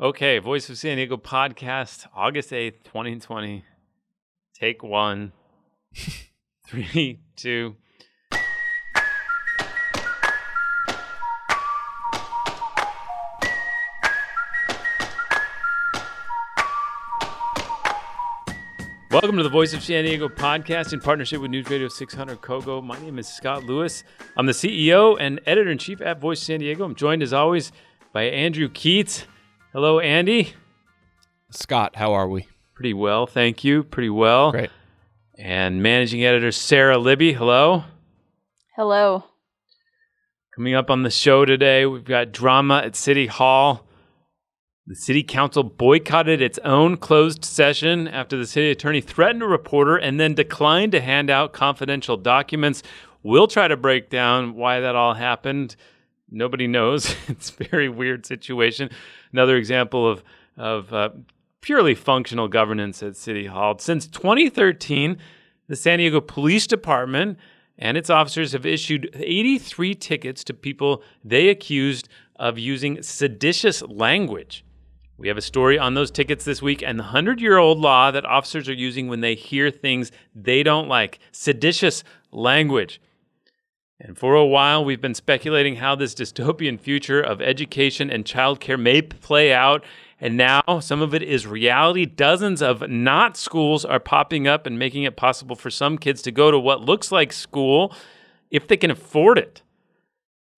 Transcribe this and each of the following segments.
Okay, Voice of San Diego podcast, August 8th, 2020. Take one, three, two. Welcome to the Voice of San Diego podcast in partnership with News Radio 600 Kogo. My name is Scott Lewis. I'm the CEO and editor in chief at Voice San Diego. I'm joined as always by Andrew Keatts. Hello, Andy. Scott, how are we? Pretty well, thank you. Pretty well. Great. And managing editor Sara Libby. Hello. Hello. Coming up on the show today, we've got drama at City Hall. The city council boycotted its own closed session after the city attorney threatened a reporter and then declined to hand out confidential documents. We'll try to break down why that all happened. Nobody knows. it's a very weird situation. Another example of of uh, purely functional governance at City Hall. Since 2013, the San Diego Police Department and its officers have issued 83 tickets to people they accused of using seditious language. We have a story on those tickets this week and the 100 year old law that officers are using when they hear things they don't like seditious language. And for a while, we've been speculating how this dystopian future of education and childcare may play out. And now some of it is reality. Dozens of not schools are popping up and making it possible for some kids to go to what looks like school if they can afford it.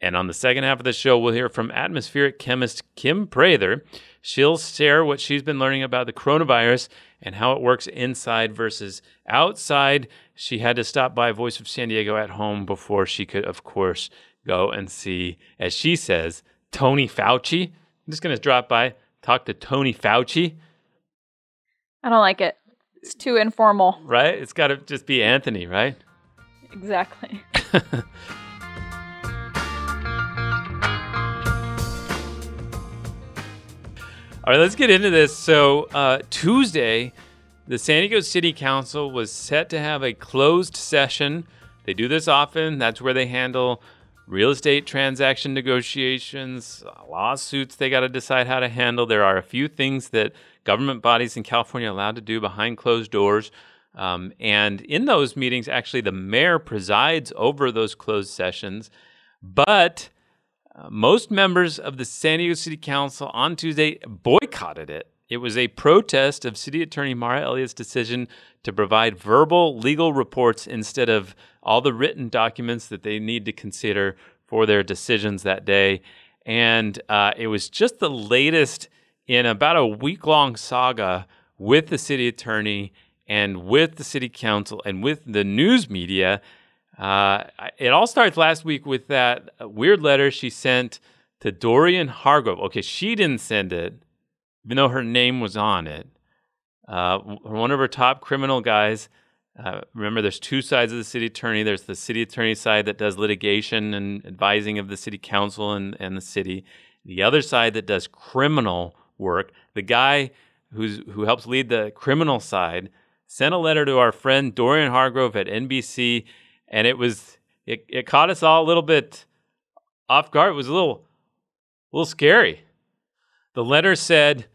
And on the second half of the show, we'll hear from atmospheric chemist Kim Prather. She'll share what she's been learning about the coronavirus and how it works inside versus outside. She had to stop by Voice of San Diego at home before she could, of course, go and see, as she says, Tony Fauci. I'm just going to drop by, talk to Tony Fauci. I don't like it. It's too informal. Right? It's got to just be Anthony, right? Exactly. All right, let's get into this. So, uh, Tuesday, the San Diego City Council was set to have a closed session. They do this often. That's where they handle real estate transaction negotiations, lawsuits they got to decide how to handle. There are a few things that government bodies in California are allowed to do behind closed doors. Um, and in those meetings, actually, the mayor presides over those closed sessions. But uh, most members of the San Diego City Council on Tuesday boycotted it. It was a protest of City Attorney Mara Elliott's decision to provide verbal legal reports instead of all the written documents that they need to consider for their decisions that day. And uh, it was just the latest in about a week long saga with the city attorney and with the city council and with the news media uh, it all starts last week with that weird letter she sent to Dorian Hargrove. Okay, she didn't send it, even though her name was on it. Uh, one of her top criminal guys. Uh, remember, there's two sides of the city attorney. There's the city attorney side that does litigation and advising of the city council and, and the city. The other side that does criminal work. The guy who's who helps lead the criminal side sent a letter to our friend Dorian Hargrove at NBC and it was it, it caught us all a little bit off guard. It was a little a little scary. The letter said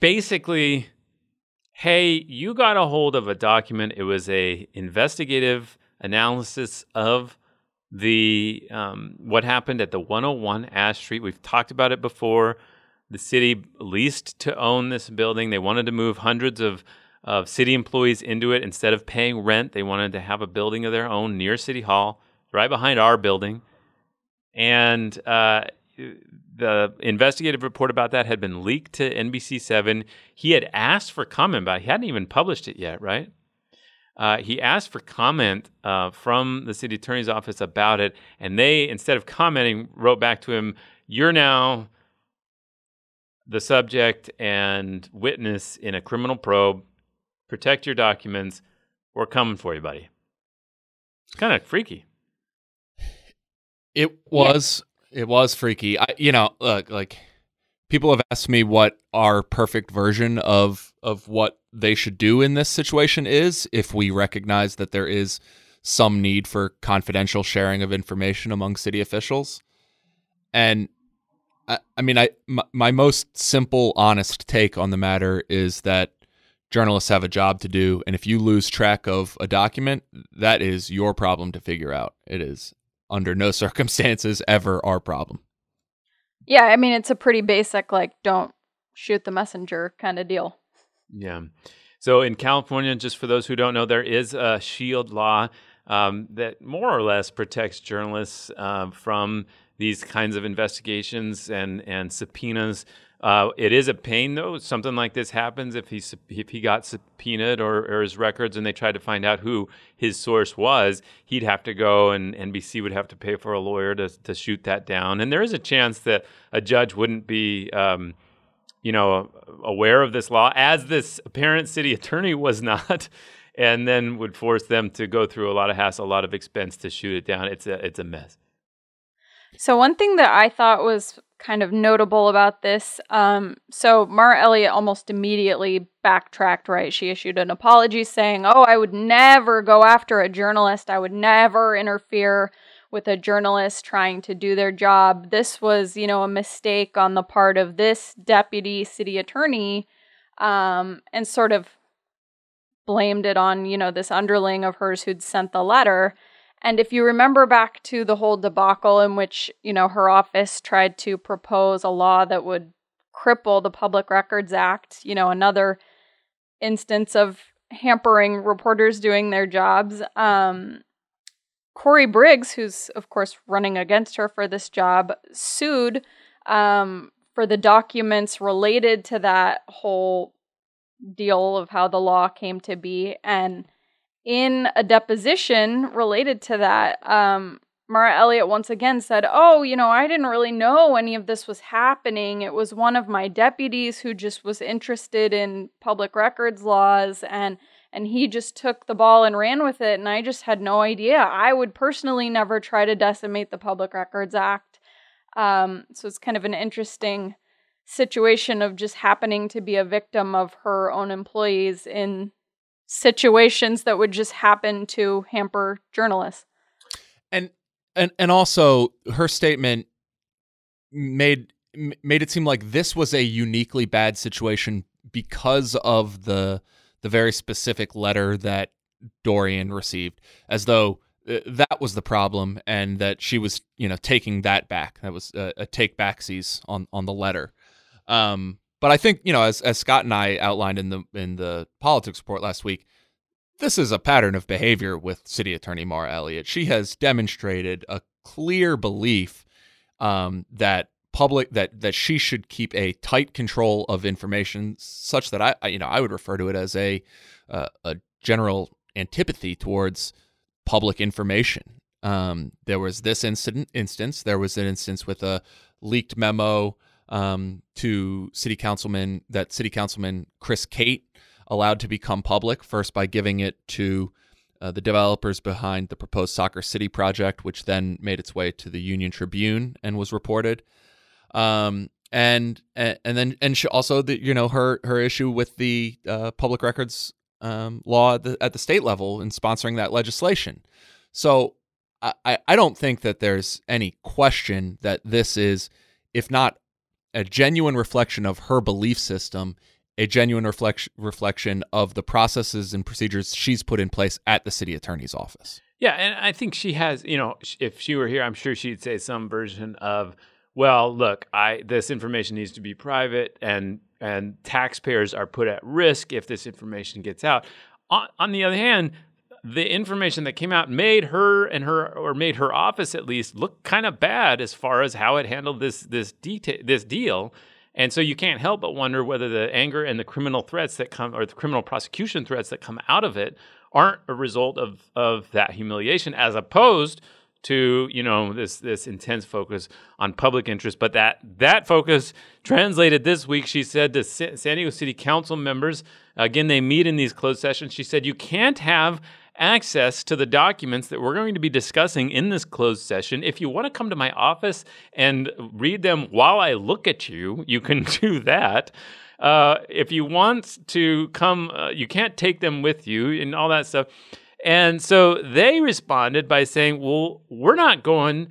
basically, "Hey, you got a hold of a document. It was a investigative analysis of the um, what happened at the 101 Ash Street. We've talked about it before. The city leased to own this building. They wanted to move hundreds of of city employees into it instead of paying rent. They wanted to have a building of their own near City Hall, right behind our building. And uh, the investigative report about that had been leaked to NBC7. He had asked for comment, but he hadn't even published it yet, right? Uh, he asked for comment uh, from the city attorney's office about it, and they, instead of commenting, wrote back to him, You're now the subject and witness in a criminal probe protect your documents. We're coming for you, buddy. It's kind of freaky. It was. It was freaky. I, you know, look, like people have asked me what our perfect version of of what they should do in this situation is if we recognize that there is some need for confidential sharing of information among city officials. And I, I mean, I my, my most simple, honest take on the matter is that journalists have a job to do, and if you lose track of a document, that is your problem to figure out. It is under no circumstances ever our problem. Yeah, I mean it's a pretty basic like don't shoot the messenger kind of deal. Yeah. So in California, just for those who don't know, there is a shield law um, that more or less protects journalists uh, from these kinds of investigations and and subpoenas. Uh, it is a pain though. Something like this happens if he if he got subpoenaed or, or his records and they tried to find out who his source was, he'd have to go and NBC would have to pay for a lawyer to to shoot that down. And there is a chance that a judge wouldn't be. Um, you know, aware of this law, as this apparent city attorney was not, and then would force them to go through a lot of hassle, a lot of expense to shoot it down. It's a it's a mess. So one thing that I thought was kind of notable about this, um, so Mara Elliott almost immediately backtracked. Right, she issued an apology saying, "Oh, I would never go after a journalist. I would never interfere." With a journalist trying to do their job. This was, you know, a mistake on the part of this deputy city attorney, um, and sort of blamed it on, you know, this underling of hers who'd sent the letter. And if you remember back to the whole debacle in which, you know, her office tried to propose a law that would cripple the Public Records Act, you know, another instance of hampering reporters doing their jobs. Um, Cory Briggs, who's of course running against her for this job, sued um, for the documents related to that whole deal of how the law came to be. And in a deposition related to that, um, Mara Elliott once again said, Oh, you know, I didn't really know any of this was happening. It was one of my deputies who just was interested in public records laws and and he just took the ball and ran with it and I just had no idea. I would personally never try to decimate the Public Records Act. Um, so it's kind of an interesting situation of just happening to be a victim of her own employees in situations that would just happen to hamper journalists. And and and also her statement made made it seem like this was a uniquely bad situation because of the the very specific letter that Dorian received, as though uh, that was the problem, and that she was, you know, taking that back. That was a, a take backsies on on the letter. Um, but I think you know, as as Scott and I outlined in the in the politics report last week, this is a pattern of behavior with City Attorney Mara Elliott. She has demonstrated a clear belief um, that public that that she should keep a tight control of information, such that I, I you know I would refer to it as a uh, a general antipathy towards public information. Um, there was this incident instance. There was an instance with a leaked memo um, to city councilman that city councilman Chris Cate allowed to become public first by giving it to uh, the developers behind the proposed Soccer City project, which then made its way to the Union Tribune and was reported. Um, and, and then and she also the you know her her issue with the uh, public records um, law at the, at the state level in sponsoring that legislation. So I, I don't think that there's any question that this is, if not a genuine reflection of her belief system, a genuine reflection reflection of the processes and procedures she's put in place at the city attorney's office. Yeah, and I think she has, you know, if she were here, I'm sure she'd say some version of well, look, I this information needs to be private, and and taxpayers are put at risk if this information gets out. On, on the other hand, the information that came out made her and her or made her office at least look kind of bad as far as how it handled this this detail this deal. And so you can't help but wonder whether the anger and the criminal threats that come or the criminal prosecution threats that come out of it aren't a result of of that humiliation as opposed to you know this this intense focus on public interest. But that that focus translated this week. She said to san diego city council members again they meet in these closed sessions. She said you can't have access to the documents that we're going to be discussing in this closed session if you want to come to my office and read them while i look at you you can do that uh, if you want to come uh, you can't take them with you and all that stuff and so they responded by saying, well, we're not going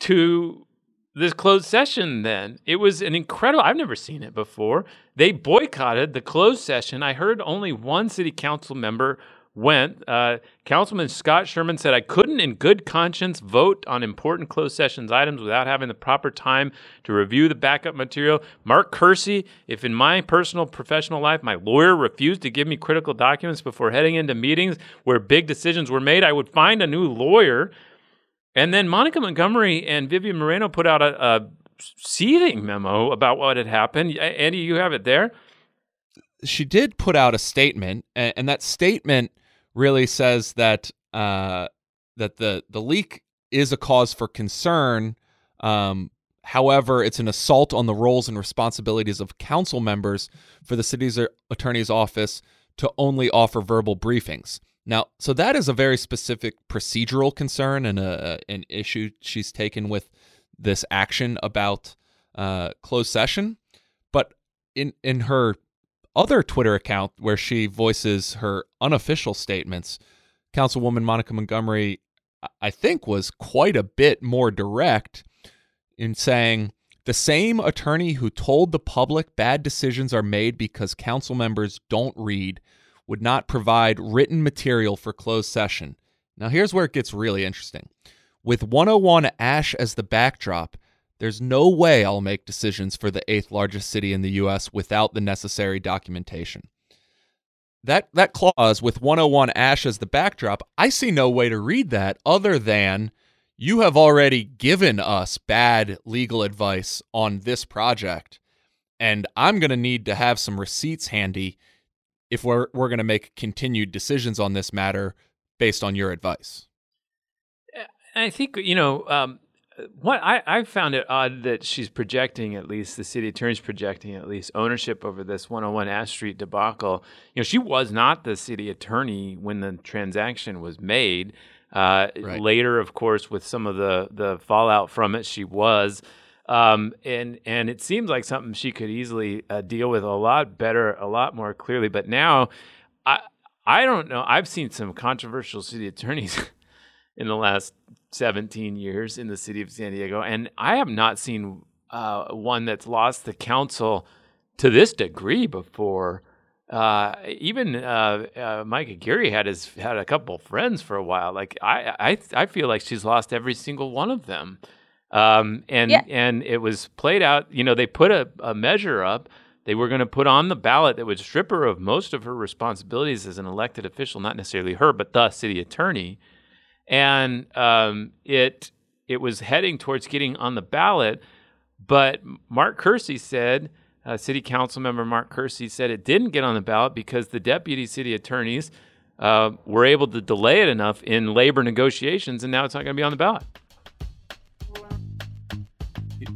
to this closed session then. It was an incredible, I've never seen it before. They boycotted the closed session. I heard only one city council member went. Uh, Councilman Scott Sherman said, I couldn't, in good conscience, vote on important closed sessions items without having the proper time to review the backup material. Mark Kersey, if in my personal professional life my lawyer refused to give me critical documents before heading into meetings where big decisions were made, I would find a new lawyer. And then Monica Montgomery and Vivian Moreno put out a, a seething memo about what had happened. Andy, you have it there. She did put out a statement, and, and that statement really says that uh, that the the leak is a cause for concern. Um, however, it's an assault on the roles and responsibilities of council members for the city's attorney's office to only offer verbal briefings. Now, so that is a very specific procedural concern and a, an issue she's taken with this action about uh, closed session. But in in her other Twitter account where she voices her unofficial statements, Councilwoman Monica Montgomery, I think, was quite a bit more direct in saying the same attorney who told the public bad decisions are made because council members don't read would not provide written material for closed session. Now, here's where it gets really interesting. With 101 Ash as the backdrop, there's no way I'll make decisions for the eighth largest city in the US without the necessary documentation. That that clause with 101 Ash as the backdrop, I see no way to read that other than you have already given us bad legal advice on this project and I'm going to need to have some receipts handy if we're we're going to make continued decisions on this matter based on your advice. I think you know um, what I, I found it odd that she's projecting at least the city attorney's projecting at least ownership over this 101 Ash Street debacle. You know, she was not the city attorney when the transaction was made. Uh, right. Later, of course, with some of the the fallout from it, she was. Um, and and it seems like something she could easily uh, deal with a lot better, a lot more clearly. But now, I I don't know. I've seen some controversial city attorneys in the last 17 years in the city of San Diego, and I have not seen uh, one that's lost the council to this degree before. Uh, even uh, uh, Mike Aguirre had his had a couple friends for a while. Like I, I, I feel like she's lost every single one of them. Um, and yeah. and it was played out. You know, they put a, a measure up. They were going to put on the ballot that would strip her of most of her responsibilities as an elected official, not necessarily her, but the city attorney and um, it it was heading towards getting on the ballot. But Mark Kersey said, uh, City Council member Mark Kersey said it didn't get on the ballot because the deputy city attorneys uh, were able to delay it enough in labor negotiations, and now it's not going to be on the ballot.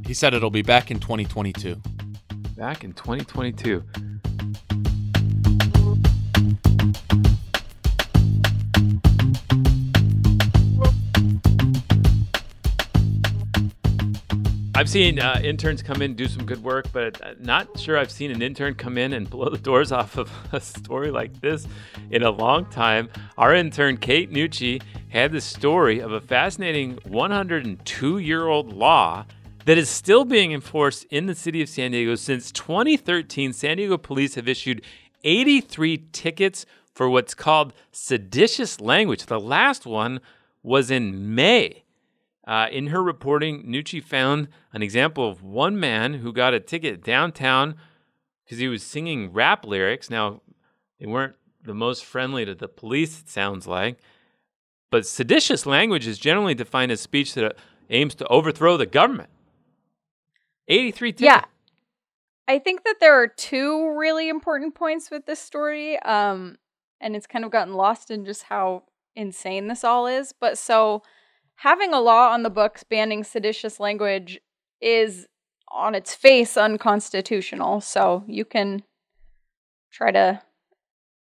He said it'll be back in 2022. Back in 2022. I've seen uh, interns come in do some good work, but uh, not sure I've seen an intern come in and blow the doors off of a story like this in a long time. Our intern, Kate Nucci, had the story of a fascinating 102 year old law that is still being enforced in the city of San Diego. Since 2013, San Diego police have issued 83 tickets for what's called seditious language. The last one was in May. Uh, in her reporting, Nucci found an example of one man who got a ticket downtown because he was singing rap lyrics. Now, they weren't the most friendly to the police, it sounds like. But seditious language is generally defined as speech that aims to overthrow the government. 83 tickets. Yeah. I think that there are two really important points with this story. Um, and it's kind of gotten lost in just how insane this all is. But so having a law on the books banning seditious language is on its face unconstitutional. So you can try to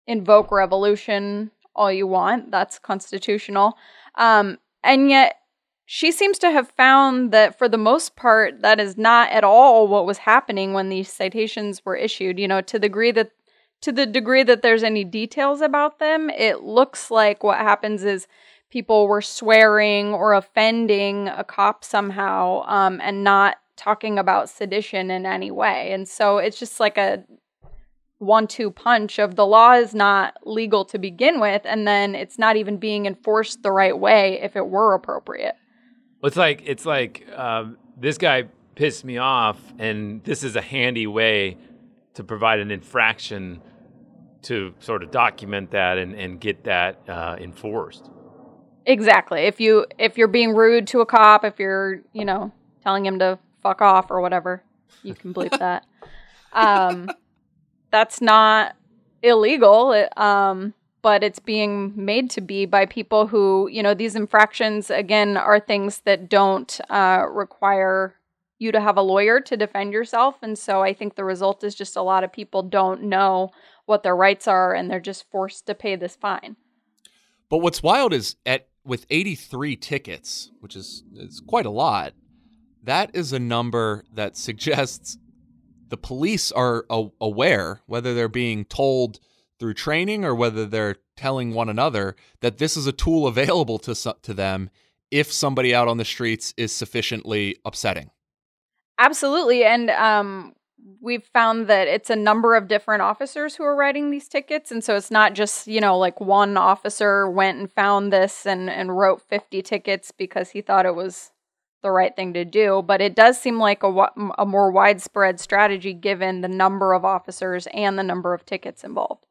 invoke revolution all you want. That's constitutional. Um, and yet, she seems to have found that for the most part, that is not at all what was happening when these citations were issued. You know, to the degree that to the degree that there's any details about them, it looks like what happens is people were swearing or offending a cop somehow um, and not talking about sedition in any way. And so it's just like a one two punch of the law is not legal to begin with, and then it's not even being enforced the right way if it were appropriate. Well, it's like it's like um, this guy pissed me off, and this is a handy way to provide an infraction to sort of document that and, and get that uh, enforced. Exactly. If you if you're being rude to a cop, if you're you know telling him to fuck off or whatever, you can bleep that. Um, that's not illegal. It, um, but it's being made to be by people who, you know, these infractions, again, are things that don't uh, require you to have a lawyer to defend yourself. And so I think the result is just a lot of people don't know what their rights are and they're just forced to pay this fine. But what's wild is at with 83 tickets, which is is quite a lot, that is a number that suggests the police are a- aware, whether they're being told through training or whether they're telling one another that this is a tool available to to them if somebody out on the streets is sufficiently upsetting. Absolutely, and um, we've found that it's a number of different officers who are writing these tickets, and so it's not just you know like one officer went and found this and and wrote fifty tickets because he thought it was the right thing to do, but it does seem like a, a more widespread strategy given the number of officers and the number of tickets involved.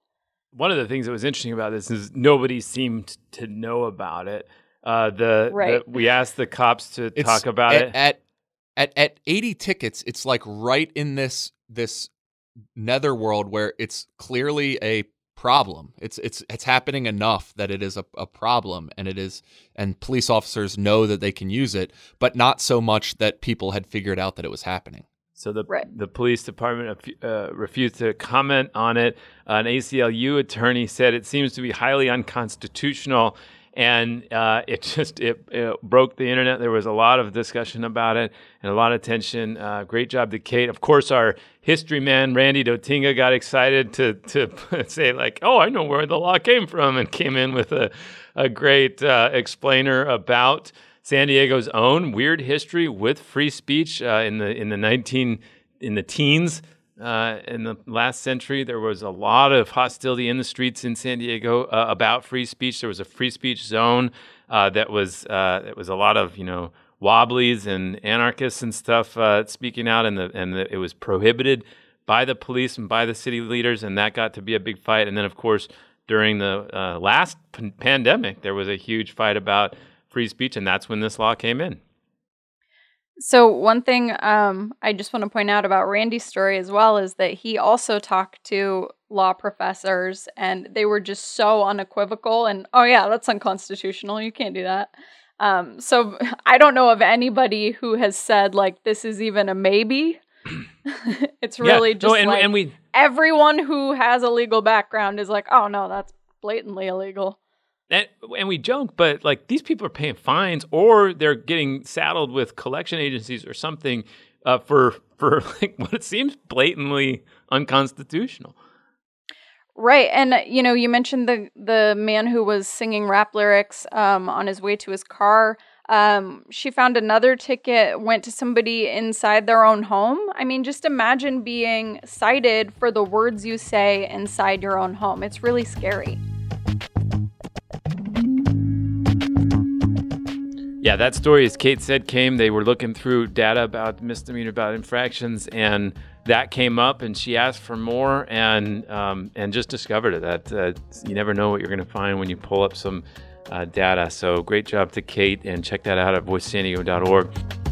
One of the things that was interesting about this is nobody seemed to know about it. Uh, the, right. the, we asked the cops to It's talk about at, it. at at at 80 tickets. It's like right in this this netherworld where it's clearly a problem. It's it's it's happening enough that it is a, a problem and it is and police officers know that they can use it, but not so much that people had figured out that it was happening. So the Right. the police department uh, refused to comment on it. An ACLU attorney said it seems to be highly unconstitutional, and uh, it just it, it broke the internet. There was a lot of discussion about it and a lot of tension. Uh, great job to Kate. Of course, our history man Randy Dotinga got excited to to say like, "Oh, I know where the law came from," and came in with a a great uh, explainer about. San Diego's own weird history with free speech uh, in the in the nineteen in the teens. Uh, in the last century, there was a lot of hostility in the streets in San Diego uh, about free speech. There was a free speech zone uh, that was uh, that was a lot of you know wobblies and anarchists and stuff uh, speaking out, and the and the, it was prohibited by the police and by the city leaders, and that got to be a big fight. And then, of course, during the uh, last p- pandemic, there was a huge fight about free speech, and that's when this law came in. So one thing um, I just want to point out about Randy's story as well is that he also talked to law professors, and they were just so unequivocal. And oh yeah, that's unconstitutional. You can't do that. Um, so I don't know of anybody who has said like this is even a maybe. it's really yeah. just no, and, like and we everyone who has a legal background is like, oh no, that's blatantly illegal. And, and we joke, but like these people are paying fines or they're getting saddled with collection agencies or something uh, for for like what it seems blatantly unconstitutional. Right, and uh, you know, you mentioned the the man who was singing rap lyrics um, on his way to his car. Um, she found another ticket, went to somebody inside their own home. I mean, just imagine being cited for the words you say inside your own home. It's really scary. Yeah, that story, as Kate said, came. They were looking through data about misdemeanor, about infractions, and that came up. And she asked for more, and um, and just discovered it. That uh, you never know what you're going to find when you pull up some uh, data. So great job to Kate, and check that out at voicesandiego.org.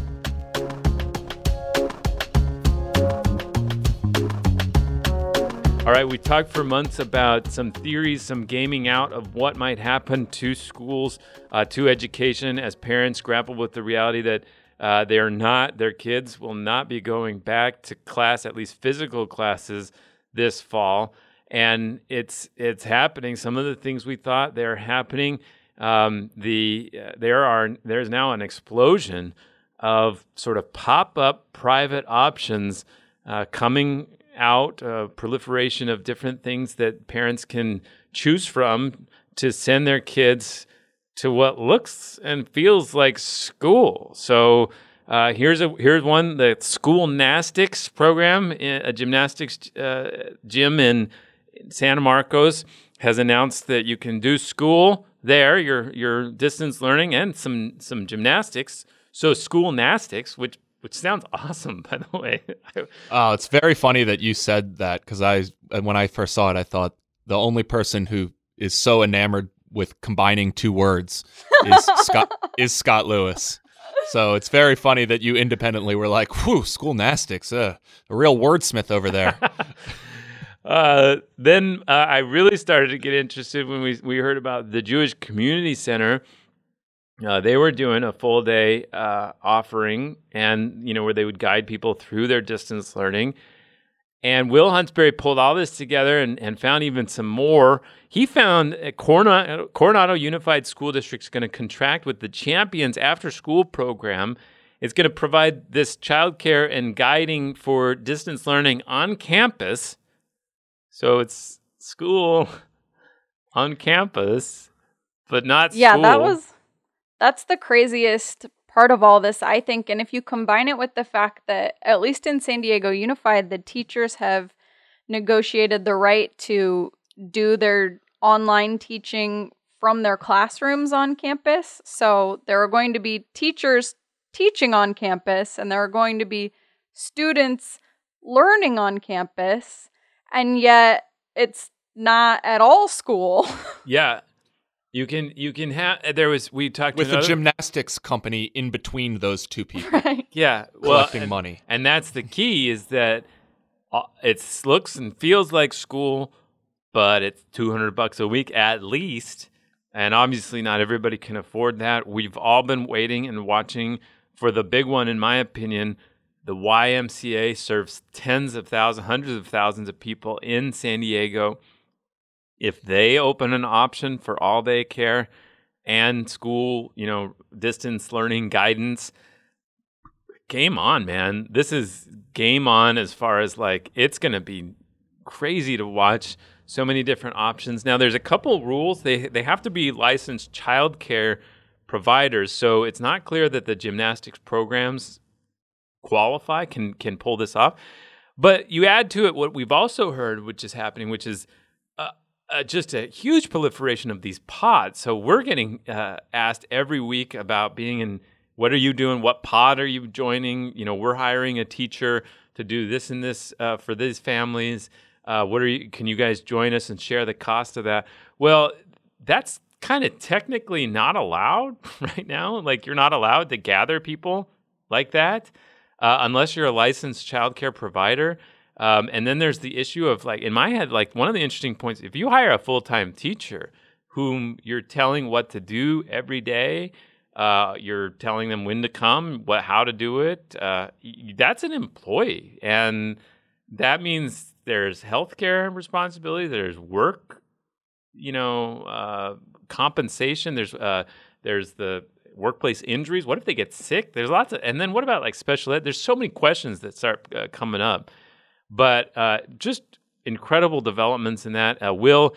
All right, we talked for months about some theories, some gaming out of what might happen to schools, uh, to education, as parents grapple with the reality that uh, they're not, their kids will not be going back to class, at least physical classes, this fall. And it's it's happening. Some of the things we thought they're happening. Um, the uh, there are there's now an explosion of sort of pop up private options uh, coming out, uh, proliferation of different things that parents can choose from to send their kids to what looks and feels like school. So uh, here's a here's one the school gymnastics program, a gymnastics uh, gym in Santa Marcos has announced that you can do school there, your your distance learning and some some gymnastics. So school gymnastics, which which sounds awesome, by the way. oh, it's very funny that you said that because I when I first saw it, I thought the only person who is so enamored with combining two words is Scott is Scott Lewis. So it's very funny that you independently were like, "Whew, school gymnastics, uh, a real wordsmith over there." uh, then uh, I really started to get interested when we we heard about the Jewish Community Center uh, they were doing a full day uh, offering, and you know where they would guide people through their distance learning. And Will Huntsberry pulled all this together and, and found even some more. He found Coronado, Coronado Unified School District is going to contract with the Champions After School Program. It's going to provide this childcare and guiding for distance learning on campus. So it's school on campus, but not yeah, school. that was that's the craziest part of all this, I think. And if you combine it with the fact that, at least in San Diego Unified, the teachers have negotiated the right to do their online teaching from their classrooms on campus. So there are going to be teachers teaching on campus, and there are going to be students learning on campus, and yet it's not at all school. yeah. You can you can have there was we talked with a gymnastics company in between those two people. Right. Yeah, well, collecting and, money, and that's the key is that uh, it looks and feels like school, but it's two hundred bucks a week at least, and obviously not everybody can afford that. We've all been waiting and watching for the big one, in my opinion. The YMCA serves tens of thousands, hundreds of thousands of people in San Diego if they open an option for all day care and school, you know, distance learning guidance, game on, man. This is game on as far as like it's going to be crazy to watch so many different options. Now there's a couple rules. They they have to be licensed childcare providers. So it's not clear that the gymnastics programs qualify can can pull this off. But you add to it what we've also heard which is happening which is uh, just a huge proliferation of these pods. So we're getting uh, asked every week about being in. What are you doing? What pod are you joining? You know, we're hiring a teacher to do this and this uh, for these families. Uh, what are you? Can you guys join us and share the cost of that? Well, that's kind of technically not allowed right now. Like you're not allowed to gather people like that uh, unless you're a licensed childcare provider. Um, and then there's the issue of like in my head, like one of the interesting points, if you hire a full time teacher whom you're telling what to do every day, uh, you're telling them when to come, what how to do it. Uh, that's an employee, and that means there's healthcare responsibility, there's work, you know, uh, compensation. There's uh, there's the workplace injuries. What if they get sick? There's lots of, and then what about like special ed? There's so many questions that start uh, coming up. But uh, just incredible developments in that. Uh, Will,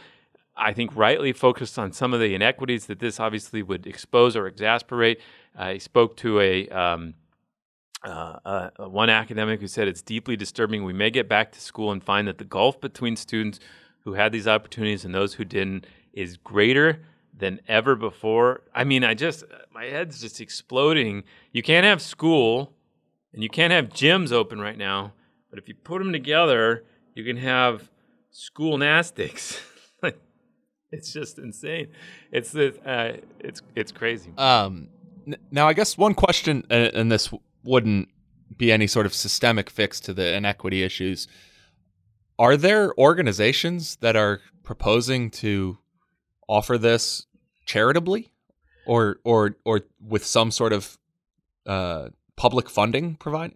I think, rightly focused on some of the inequities that this obviously would expose or exasperate. Uh, spoke to a um, uh, uh, one academic who said it's deeply disturbing. We may get back to school and find that the gulf between students who had these opportunities and those who didn't is greater than ever before. I mean, I just my head's just exploding. You can't have school and you can't have gyms open right now but if you put them together, you can have schoolnastics. it's just insane. It's uh, it's it's crazy. Um, now I guess one question, uh, and this wouldn't be any sort of systemic fix to the inequity issues. Are there organizations that are proposing to offer this charitably, or or or with some sort of uh, public funding provide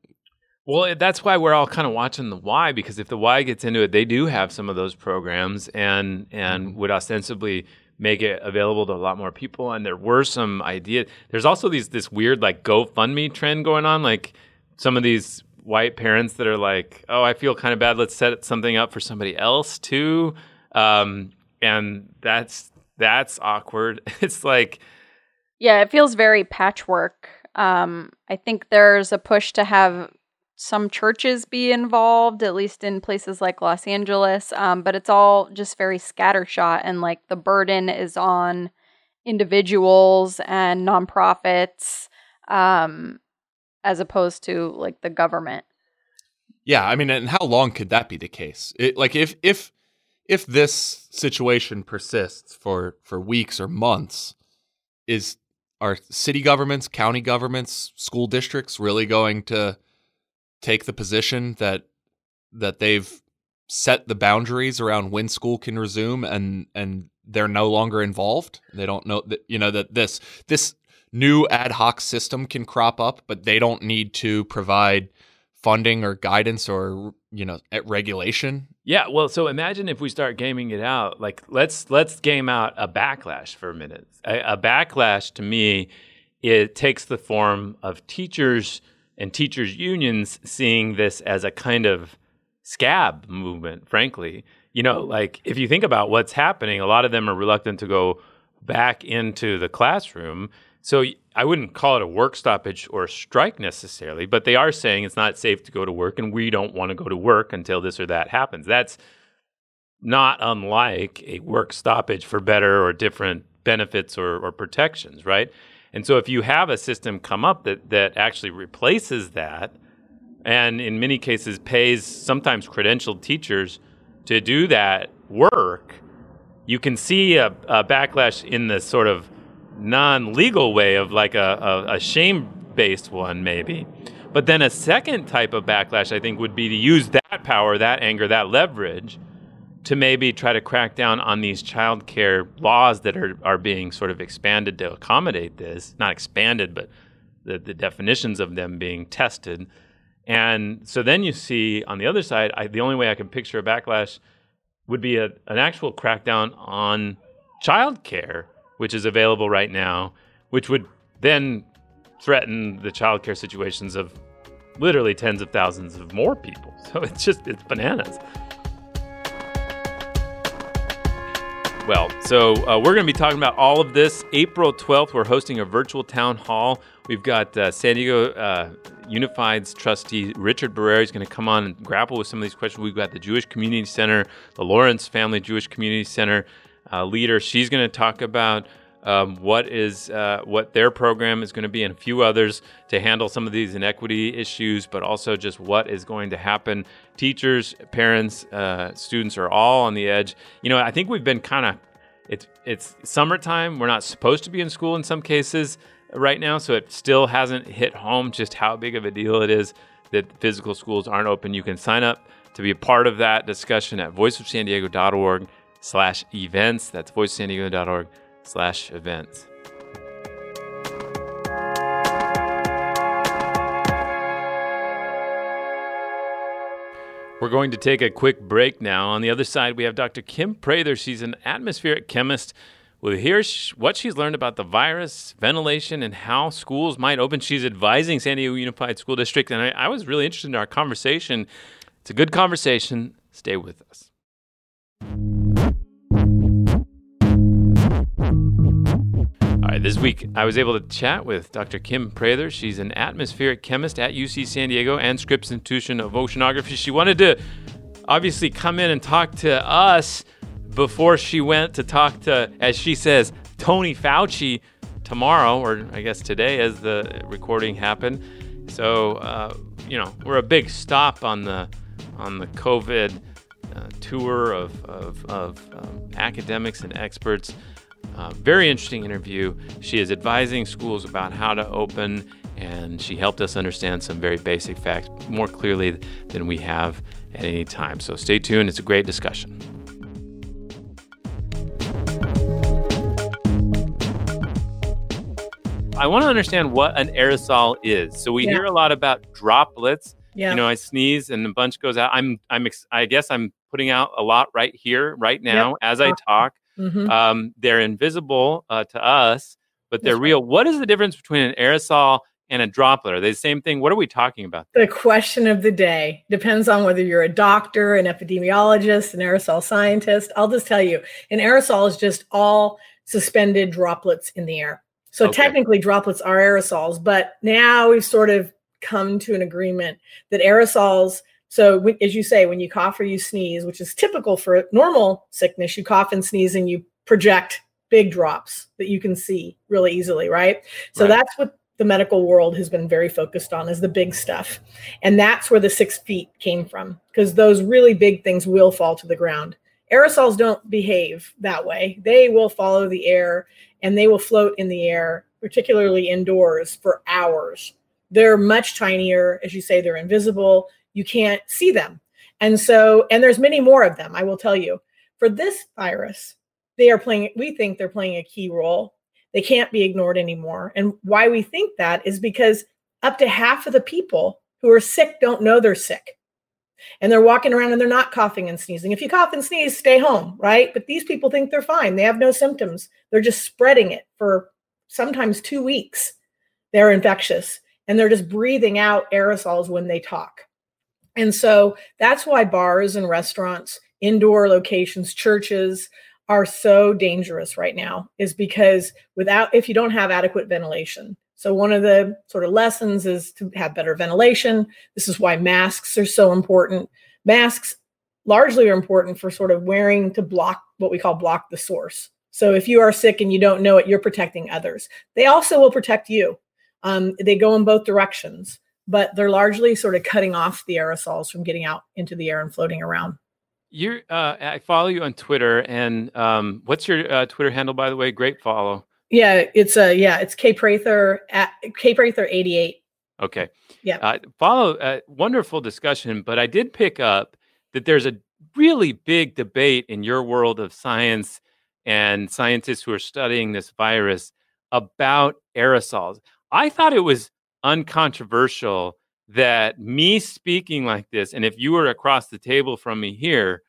well, that's why we're all kind of watching the Y because if the Y gets into it, they do have some of those programs and and mm-hmm. would ostensibly make it available to a lot more people. And there were some ideas. There's also these this weird like GoFundMe trend going on, like some of these white parents that are like, "Oh, I feel kind of bad. Let's set something up for somebody else too," um, and that's that's awkward. It's like Yeah, it feels very patchwork. Um, I think there's a push to have some churches be involved, at least in places like Los Angeles, um, but it's all just very scattershot, and like the burden is on individuals and nonprofits um, as opposed to like the government. Yeah, I mean, and how long could that be the case? It, like, if if if this situation persists for for weeks or months, is are city governments, county governments, school districts really going to take the position that that they've set the boundaries around when school can resume and and they're no longer involved? They don't know that you know that this this new ad hoc system can crop up, but they don't need to provide funding or guidance or you know at regulation yeah well so imagine if we start gaming it out like let's let's game out a backlash for a minute a, a backlash to me it takes the form of teachers and teachers unions seeing this as a kind of scab movement frankly you know like if you think about what's happening a lot of them are reluctant to go back into the classroom so I wouldn't call it a work stoppage or a strike necessarily, but they are saying it's not safe to go to work and we don't want to go to work until this or that happens. That's not unlike a work stoppage for better or different benefits or, or protections, right? And so if you have a system come up that, that actually replaces that and in many cases pays sometimes credentialed teachers to do that work, you can see a, a backlash in the sort of non-legal way of like a, a, a shame-based one maybe. But then a second type of backlash i think would be to use that power that anger that leverage to maybe try to crack down on these child care laws that are, are being sort of expanded to accommodate this not expanded but the, the definitions of them being tested and so then you see on the other side I, the only way i can picture a backlash would be a, an actual crackdown on child care which is available right now, which would then threaten the childcare situations of literally tens of thousands of more people. So it's just, it's bananas. Well, so uh, we're going to be talking about all of this. April 12th, we're hosting a virtual town hall. We've got uh, San Diego uh, Unified's trustee Richard Barrera is going to come on and grapple with some of these questions. We've got the Jewish Community Center, the Lawrence Family Jewish Community Center, uh, leader. She's going to talk about um, what is uh, what their program is going to be, and a few others to handle some of these inequity issues, but also just what is going to happen. Teachers, parents, uh, students are all on the edge. You know, I think we've been kind of it's it's summertime. We're not supposed to be in school in some cases right now, so it still hasn't hit home just how big of a deal it is that physical schools aren't open. You can sign up to be a part of that discussion at voiceofsandiego.org slash events. That's voiceofsandiego.org slash events. We're going to take a quick break now. On the other side, we have Dr. Kim Prather. She's an atmospheric chemist. We'll hear sh- what she's learned about the virus, ventilation, and how schools might open. She's advising San Diego Unified School District, and I, I was really interested in our conversation. It's a good conversation. Stay with us. This week I was able to chat with Dr. Kim Prather. She's an atmospheric chemist at UC San Diego and Scripps Institution of Oceanography. She wanted to obviously come in and talk to us before she went to talk to, as she says, Tony Fauci tomorrow, or I guess today as the recording happened. So, uh, you know, we're a big stop on the on the COVID uh, tour of, of, of um, academics and experts. Uh, very interesting interview. She is advising schools about how to open, and she helped us understand some very basic facts more clearly than we have at any time. So stay tuned, it's a great discussion. I want to understand what an aerosol is. So we yeah. hear a lot about droplets. Yeah. You know, I sneeze and a bunch goes out. I'm I'm I guess I'm putting out a lot right here right now yep. as I talk. Mm-hmm. Um, they're invisible uh, to us, but they're That's real. Right. What is the difference between an aerosol and a droplet? Are they the same thing? What are we talking about? The question of the day depends on whether you're a doctor, an epidemiologist, an aerosol scientist. I'll just tell you, an aerosol is just all suspended droplets in the air. So Okay. technically, droplets are aerosols, but now we've sort of come to an agreement that aerosols. So, when- as you say, when you cough or you sneeze, which is typical for normal sickness, you cough and sneeze and you project big drops that you can see really easily, right? So Right. that's what the medical world has been very focused on is the big stuff. And that's where the six feet came from, because those really big things will fall to the ground. Aerosols don't behave that way. They will follow the air and they will float in the air, particularly indoors, for hours. They're much tinier. As you say, they're invisible. You can't see them. And so, and there's many more of them, I will tell you. For this virus, they are playing, we think they're playing a key role. They can't be ignored anymore. And why we think that is because up to half of the people who are sick don't know they're sick. And they're walking around and they're not coughing and sneezing. If you cough and sneeze, stay home, right? But these people think they're fine. They have no symptoms. They're just spreading it for sometimes two weeks. They're infectious and they're just breathing out aerosols when they talk. And so that's why bars and restaurants, indoor locations, churches are so dangerous right now, is because without, if you don't have adequate ventilation. So, one of the sort of lessons is to have better ventilation. This is why masks are so important. Masks largely are important for sort of wearing to block what we call block the source. So, if you are sick and you don't know it, you're protecting others. They also will protect you. Um, they go in both directions, but they're largely sort of cutting off the aerosols from getting out into the air and floating around. You're, uh, I follow you on Twitter, and um, what's your uh, Twitter handle, by the way? Great follow. Yeah, it's a yeah, it's K Prather at K Prather eighty eight. Okay. Yeah. Uh, follow uh, wonderful discussion, but I did pick up that there's a really big debate in your world of science and scientists who are studying this virus about aerosols. I thought it was uncontroversial that me speaking like this, and if you were across the table from me here,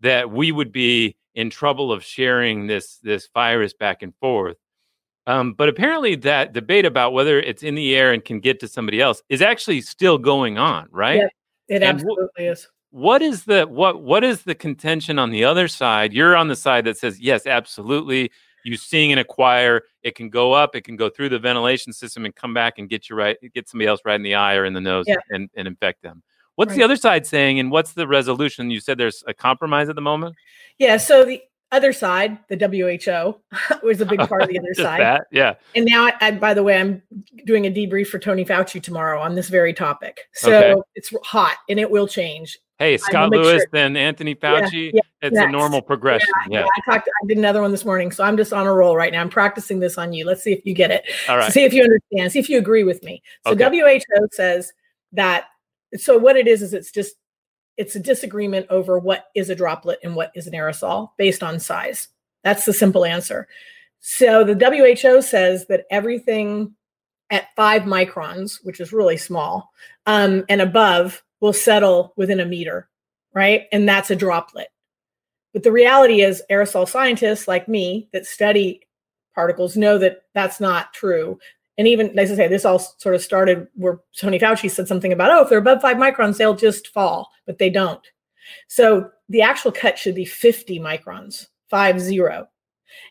that we would be in trouble of sharing this this virus back and forth. Um, but apparently, that debate about whether it's in the air and can get to somebody else is actually still going on, right? Yep. It And wh- absolutely is. What is the what what is the contention on the other side? You're on the side that says yes, absolutely. You sing in a choir, it can go up, it can go through the ventilation system and come back and get you right, get somebody else right in the eye or in the nose Yeah. and, and infect them. What's the other side saying, and what's the resolution? You said there's a compromise at the moment. Yeah. So the other side, the WHO, was a big part of the other side. that, yeah. And now, I, I, by the way, I'm doing a debrief for Tony Fauci tomorrow on this very topic. So Okay. it's hot and it will change. Hey, Scott Lewis, then Anthony Fauci. yeah, it's a normal progression. Yeah. Yeah, I talked. I did another one this morning, so I'm just on a roll right now. I'm practicing this on you. Let's see if you get it. All right. See if you understand. See if you agree with me. So Okay. WHO says that. So what it is is it's just it's a disagreement over what is a droplet and what is an aerosol based on size. That's the simple answer. So the WHO says that everything at five microns, which is really small, um, and above will settle within a meter, right? And that's a droplet. But the reality is, aerosol scientists like me that study particles know that that's not true. And even, as I say, this all sort of started where Tony Fauci said something about, oh, if they're above five microns, they'll just fall, but they don't. So the actual cut should be 50 microns, five zero.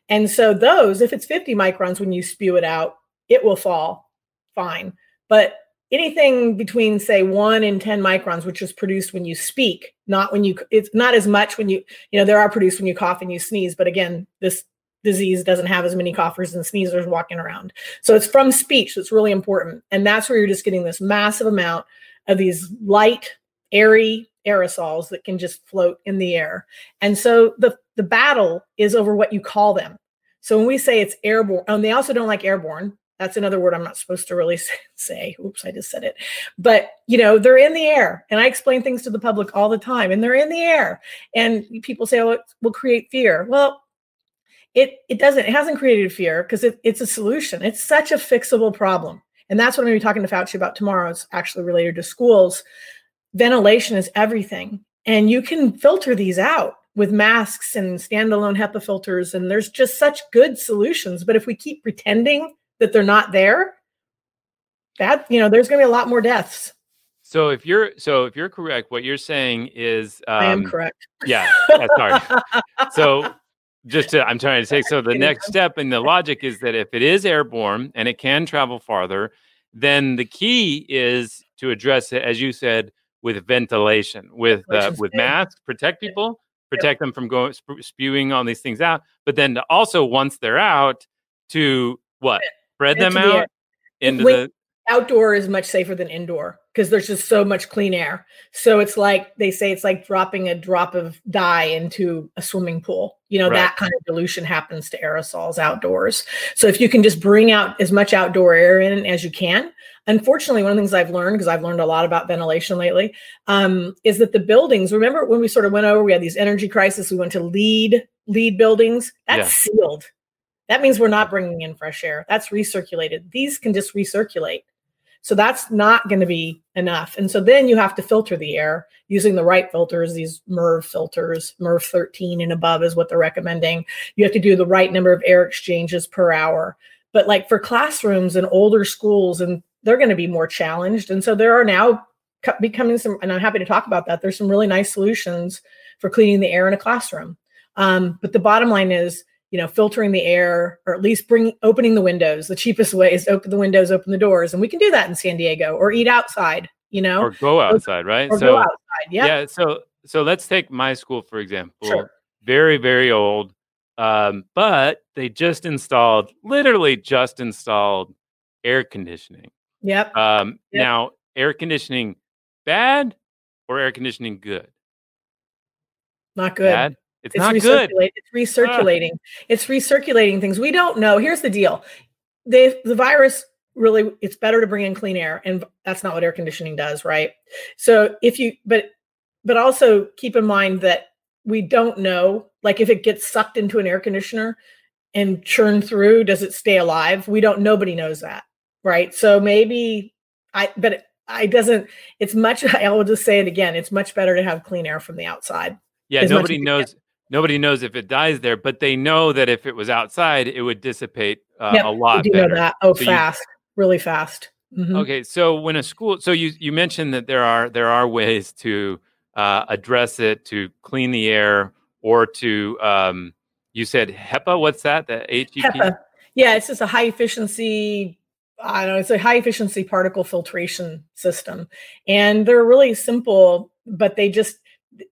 And so those, if it's 50 microns when you spew it out, it will fall fine. But anything between say one and 10 microns, which is produced when you speak, not when you, it's not as much when you, you know, there are produced when you cough and you sneeze. But again, this disease doesn't have as many coughers and sneezers walking around. So it's from speech that's really important. And that's where you're just getting this massive amount of these light, airy aerosols that can just float in the air. And so the, the battle is over what you call them. So when we say it's airborne, and they also don't like airborne. That's another word I'm not supposed to really say. Oops, I just said it. But you know, they're in the air, and I explain things to the public all the time, and they're in the air. And people say, "Oh, it will create fear." Well, it it doesn't. It hasn't created fear because it, it's a solution. It's such a fixable problem, and that's what I'm going to be talking to Fauci about tomorrow. It's actually related to schools. Ventilation is everything, and you can filter these out with masks and standalone HEPA filters, and there's just such good solutions. But if we keep pretending that they're not there, that you know, there's going to be a lot more deaths. So if you're so if you're correct, what you're saying is um, I am correct. Yeah, yeah, sorry. So just to, I'm trying to say. So the next step in the logic is that if it is airborne and it can travel farther, then the key is to address it, as you said, with ventilation, with uh, with masks, protect people, protect them from going sp- spewing all these things out. But then to also once they're out, to what spread them the out air. into Wait, the outdoor is much safer than indoor because there's just so much clean air. So it's like they say it's like dropping a drop of dye into a swimming pool. You know, Right. that kind of dilution happens to aerosols outdoors. So if you can just bring out as much outdoor air in as you can. Unfortunately, one of the things I've learned, because I've learned a lot about ventilation lately, um, is that the buildings, remember when we sort of went over, we had these energy crisis, we went to LEED LEED buildings, that's sealed. That means we're not bringing in fresh air. That's recirculated. These can just recirculate. So that's not going to be enough. And so then you have to filter the air using the right filters, these MERV filters, MERV 13 and above is what they're recommending. You have to do the right number of air exchanges per hour. But like for classrooms and older schools, and they're going to be more challenged. And so there are now becoming some, and I'm happy to talk about that. There's some really nice solutions for cleaning the air in a classroom. Um, but the bottom line is, you know, filtering the air or at least bring opening the windows. The cheapest way is to open the windows, open the doors, and we can do that in San Diego or eat outside. You know, or go outside, right? or so go outside. Yeah, yeah, so so let's take my school for example. Sure. Very very old, um, but they just installed, literally just installed air conditioning. Yep. Um, Yep. Now, air conditioning bad or air conditioning good? Not good. Bad. It's, It's not good. It's ah. recirculating. It's recirculating things. We don't know. Here's the deal. They, the virus really, it's better to bring in clean air. And that's not what air conditioning does, right? So if you, but, but also keep in mind that we don't know, like if it gets sucked into an air conditioner and churned through, does it stay alive? We don't, nobody knows that, right? So maybe I, but it, I doesn't, it's much, I will just say it again, it's much better to have clean air from the outside. Yeah, nobody knows. Nobody knows if it dies there, but they know that if it was outside, it would dissipate uh, Yep, a lot do better. know that. Oh, So you- fast, really fast. Mhm. Okay, so when a school, so you you mentioned that there are there are ways to uh, address it, to clean the air, or to um, you said HEPA. What's that? The HEP. HEPA. Yeah, it's just a high efficiency. I don't know. It's a high efficiency particle filtration system, and they're really simple. But they just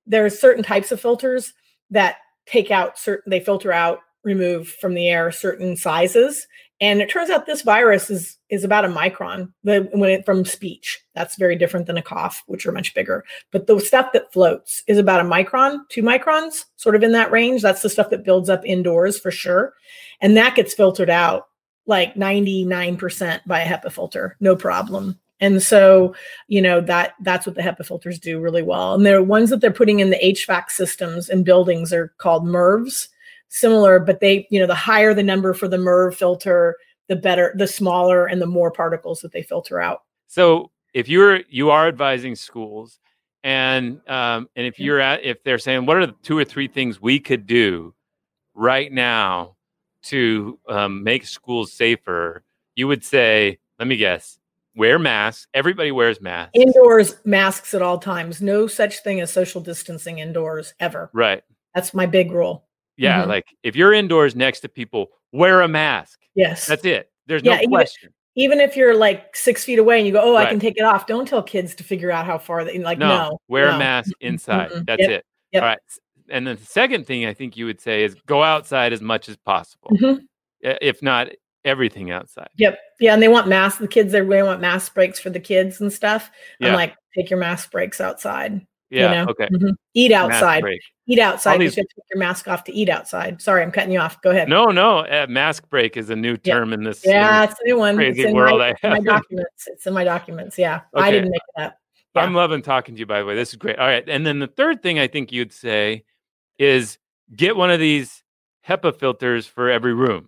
there are certain types of filters that take out certain. They filter out, remove from the air certain sizes, and it turns out this virus is is about a micron. The when it from speech, that's very different than a cough, which are much bigger. But the stuff that floats is about a micron, two microns, sort of in that range. That's the stuff that builds up indoors for sure. And that gets filtered out like 99% by a HEPA filter, no problem. And so, you know, that that's what the HEPA filters do really well. And they're ones that they're putting in the HVAC systems in buildings are called MERVs, similar, but they, you know, the higher the number for the MERV filter, the better, the smaller and the more particles that they filter out. So if you're you are advising schools, and um, and if you're at if they're saying what are the two or three things we could do right now to um, make schools safer, you would say, let me guess, wear masks. Everybody wears masks, Indoors, masks at all times. No such thing as social distancing indoors ever. right? That's my big rule. Yeah, Mhm. like if you're indoors next to people, wear a mask. Yes. That's it. There's Yeah, no question. even if you're like six feet away and you go, "Oh, I can take it off," don't tell kids to figure out how far they like. no, No, wear no. a mask inside. mm-mm. That's Yep, it. yep. All right. And then the second thing I think you would say is go outside as much as possible. Mhm. If not everything outside. Yep. Yeah, and they want masks. The kids, they really want mask breaks for the kids and stuff. Yeah. I'm like, take your mask breaks outside. Yeah. You know? Okay. Mhm. Eat outside. Eat outside. these- You have to take your mask off to eat outside. Sorry, I'm cutting you off. Go ahead. No, no. Uh, mask break is a new Yeah. term in this. Yeah, it's a new one. crazy it's in world my, I it's in my documents. It's in my documents. Yeah, I didn't make it up. yeah. I'm loving talking to you, by the way. This is great. All right. And then the third thing I think you'd say is get one of these HEPA filters for every room.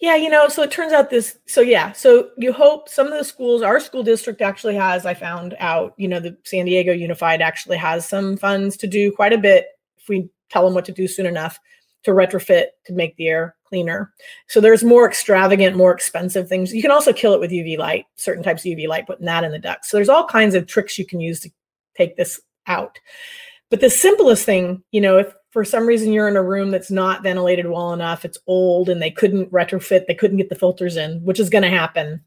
Yeah, you know, so it turns out this, so yeah, so you hope some of the schools, our school district actually has, I found out, you know, the San Diego Unified actually has some funds to do quite a bit if we tell them what to do soon enough to retrofit to make the air cleaner. So there's more extravagant, more expensive things. You can also kill it with UV light, certain types of UV light, putting that in the ducts. So there's all kinds of tricks you can use to take this out. But the simplest thing, you know, if for some reason you're in a room that's not ventilated well enough, it's old and they couldn't retrofit, they couldn't get the filters in, which is going to happen.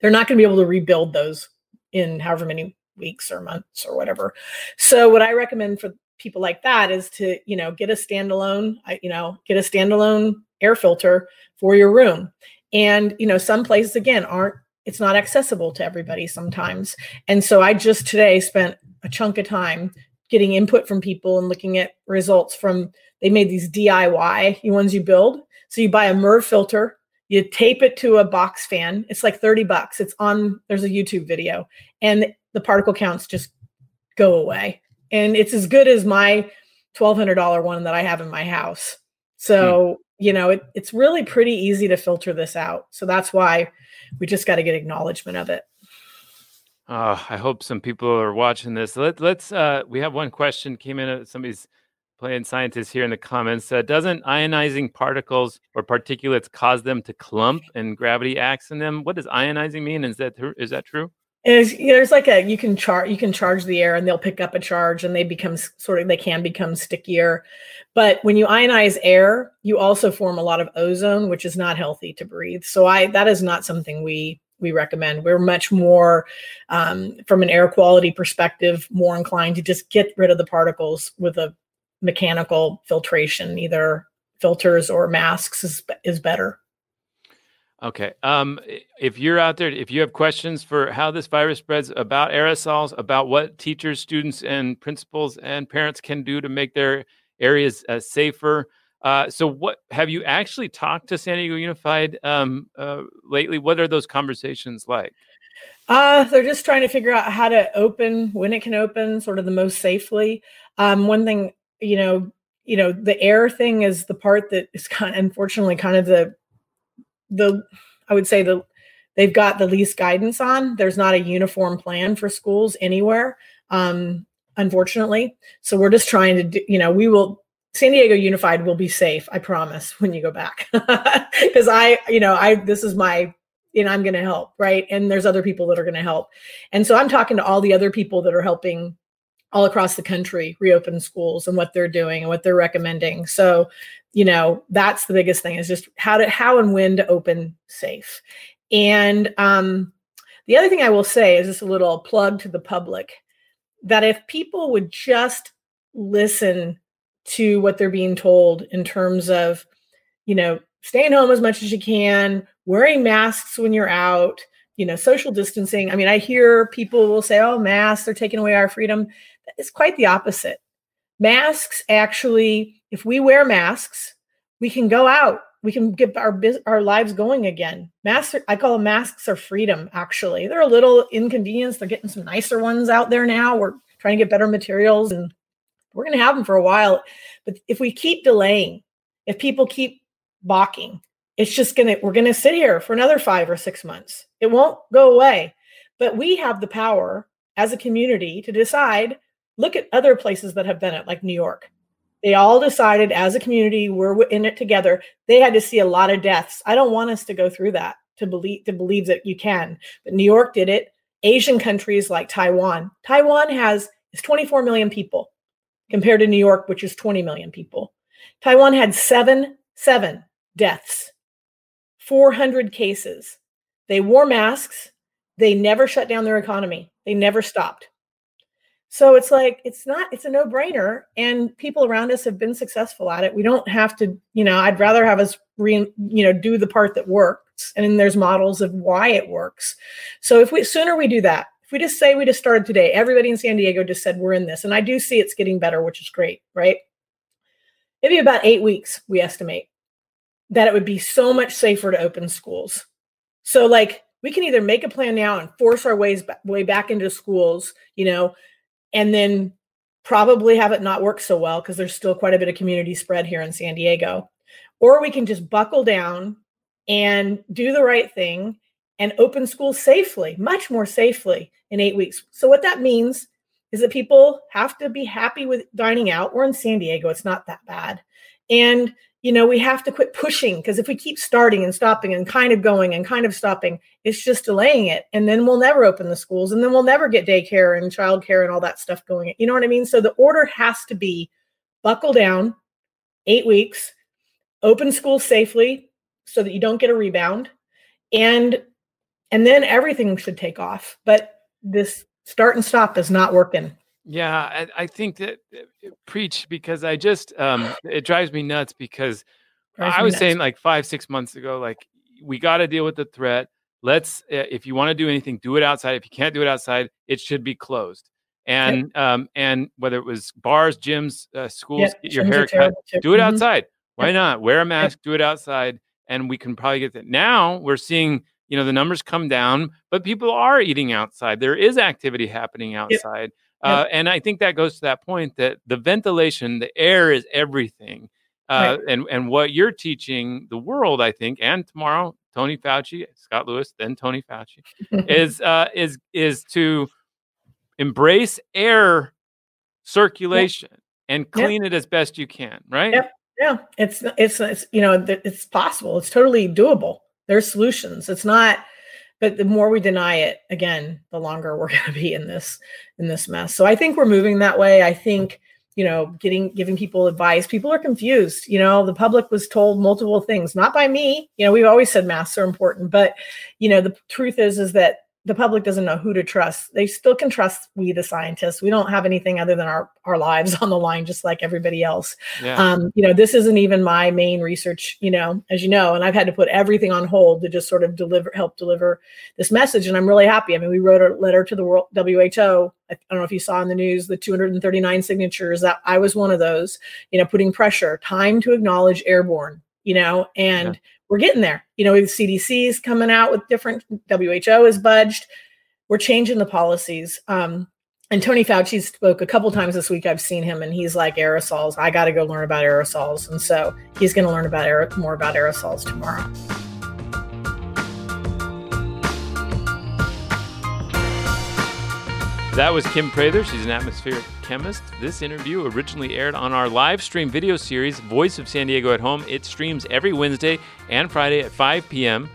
They're not going to be able to rebuild those in however many weeks or months or whatever. So what I recommend for people like that is to, you know, get a standalone, you know, get a standalone air filter for your room. And, you know, some places again aren't it's not accessible to everybody sometimes. And so I just today spent a chunk of time getting input from people and looking at results from they made these DIY the ones you build. So you buy a MERV filter, you tape it to a box fan. It's like 30 bucks. It's on there's a YouTube video and the particle counts just go away. And it's as good as my $1200 one that I have in my house. So, hmm. you know, it, it's really pretty easy to filter this out. So that's why we just got to get acknowledgement of it. Uh, I hope some people are watching this. Let, let's. Uh, we have one question came in. Uh, somebody's playing scientist here in the comments. Uh, doesn't ionizing particles or particulates cause them to clump and gravity acts in them? What does ionizing mean? Is that is that true? Is, there's like a you can charge you can charge the air and they'll pick up a charge and they become sort of they can become stickier but when you ionize air you also form a lot of ozone which is not healthy to breathe so i that is not something we we recommend we're much more um, from an air quality perspective more inclined to just get rid of the particles with a mechanical filtration either filters or masks is, is better Okay. Um, if you're out there, if you have questions for how this virus spreads, about aerosols, about what teachers, students, and principals and parents can do to make their areas uh, safer. Uh, so, what have you actually talked to San Diego Unified um, uh, lately? What are those conversations like? Uh, they're just trying to figure out how to open when it can open, sort of the most safely. Um, one thing, you know, you know, the air thing is the part that is kind of, unfortunately kind of the the I would say the they've got the least guidance on. There's not a uniform plan for schools anywhere, um, unfortunately. So we're just trying to, do, you know, we will. San Diego Unified will be safe, I promise, when you go back, because I, you know, I this is my and I'm going to help, right? And there's other people that are going to help. And so I'm talking to all the other people that are helping all across the country reopen schools and what they're doing and what they're recommending. So, you know, that's the biggest thing is just how to how and when to open safe. And um, the other thing I will say is just a little plug to the public that if people would just listen to what they're being told in terms of, you know, staying home as much as you can, wearing masks when you're out, you know, social distancing. I mean, I hear people will say, oh, masks are taking away our freedom. It's quite the opposite. Masks actually, if we wear masks, we can go out. We can get our our lives going again. Masks, I call them masks are freedom. Actually, they're a little inconvenience. They're getting some nicer ones out there now. We're trying to get better materials, and we're going to have them for a while. But if we keep delaying, if people keep balking, it's just gonna we're gonna sit here for another five or six months. It won't go away. But we have the power as a community to decide look at other places that have done it, like New York. They all decided as a community, we're in it together. They had to see a lot of deaths. I don't want us to go through that to believe to believe that you can. But New York did it. Asian countries like Taiwan. Taiwan has is 24 million people compared to New York, which is 20 million people. Taiwan had seven, seven deaths, 400 cases. They wore masks. They never shut down their economy. They never stopped. So it's like it's not it's a no-brainer and people around us have been successful at it. We don't have to, you know, I'd rather have us re, you know, do the part that works and then there's models of why it works. So if we sooner we do that. We just say we just started today, everybody in San Diego just said we're in this and I do see it's getting better, which is great, right? Maybe about 8 weeks we estimate that it would be so much safer to open schools. So like we can either make a plan now and force our ways way back into schools, you know, and then probably have it not work so well because there's still quite a bit of community spread here in San Diego. Or we can just buckle down and do the right thing and open schools safely, much more safely in eight weeks. So, what that means is that people have to be happy with dining out. We're in San Diego, it's not that bad. And you know, we have to quit pushing because if we keep starting and stopping and kind of going and kind of stopping, it's just delaying it. And then we'll never open the schools and then we'll never get daycare and childcare and all that stuff going. You know what I mean? So the order has to be buckle down, eight weeks, open school safely so that you don't get a rebound, and and then everything should take off. But this start and stop is not working. Yeah, I, I think that preach because I just um it drives me nuts because I was nuts. saying like five six months ago like we got to deal with the threat. Let's uh, if you want to do anything, do it outside. If you can't do it outside, it should be closed. And um and whether it was bars, gyms, uh, schools, Yep, get your gyms hair cut, do it Mhm. outside. Why not? Wear a mask, do it outside, and we can probably get that. Now we're seeing, you know, the numbers come down, but people are eating outside. There is activity happening outside. Uh, and I think that goes to that point that the ventilation, the air is everything. Uh, and, and what you're teaching the world, I think, and tomorrow, Tony Fauci, Scott Lewis, then Tony Fauci, is uh, is is to embrace air circulation and Yep. clean it as best you can, right? Yep. Yeah, it's it's it's you know it's possible. It's totally doable. There's solutions. It's not, but the more we deny it, again, the longer we're going to be in this in this mess. So I think we're moving that way. I think you know getting giving people advice. People are confused. You know, the public was told multiple things, not by me. You know, we've always said masks are important, but you know the truth is is that the public doesn't know who to trust. They still can trust we, the scientists. We don't have anything other than our our lives on the line, just like everybody else Yeah. um, you know this isn't even my main research you know as you know and i've had to put everything on hold to just sort of deliver help deliver this message and i'm really happy i mean we wrote a letter to the world who i I don't know if you saw in the news the 239 signatures that i was one of those you know putting pressure time to acknowledge airborne you know and we're getting there you know cdc's coming out with different who is budged we're changing the policies um, and Tony Fauci spoke a couple times this week. I've seen him, and he's like aerosols. I got to go learn about aerosols, and so he's going to learn about aer- more about aerosols tomorrow. That was Kim Prather. She's an atmospheric chemist. This interview originally aired on our live stream video series, Voice of San Diego at Home. It streams every Wednesday and Friday at 5 p.m.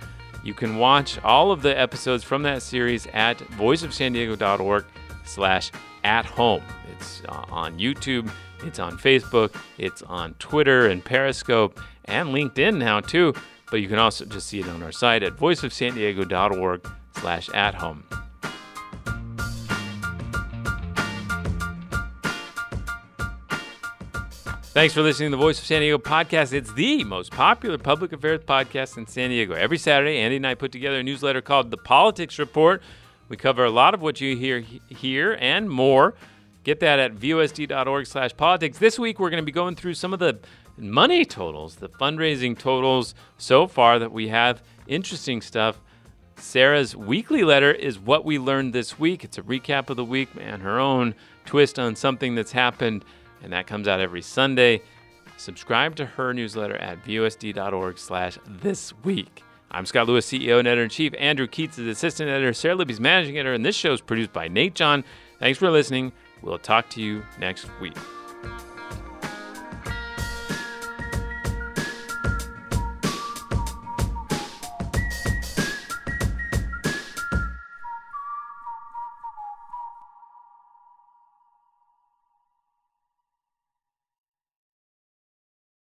You can watch all of the episodes from that series at voiceofsandiego.org slash at home. It's uh, on YouTube, it's on Facebook, it's on Twitter and Periscope, and LinkedIn now too. But you can also just see it on our site at voiceofsandiego.org slash at home. Thanks for listening to the Voice of San Diego podcast. It's the most popular public affairs podcast in San Diego. Every Saturday, Andy and I put together a newsletter called The Politics Report. We cover a lot of what you hear here and more. Get that at vosd.org slash politics. This week, we're going to be going through some of the money totals, the fundraising totals so far that we have. Interesting stuff. Sara's weekly letter is what we learned this week. It's a recap of the week and her own twist on something that's happened, and that comes out every Sunday. Subscribe to her newsletter at vosd.org slash this week. I'm Scott Lewis, CEO and editor-in-chief. Andrew Keatts is assistant editor. Sara Libby's managing editor, and this show is produced by Nate John. Thanks for listening. We'll talk to you next week.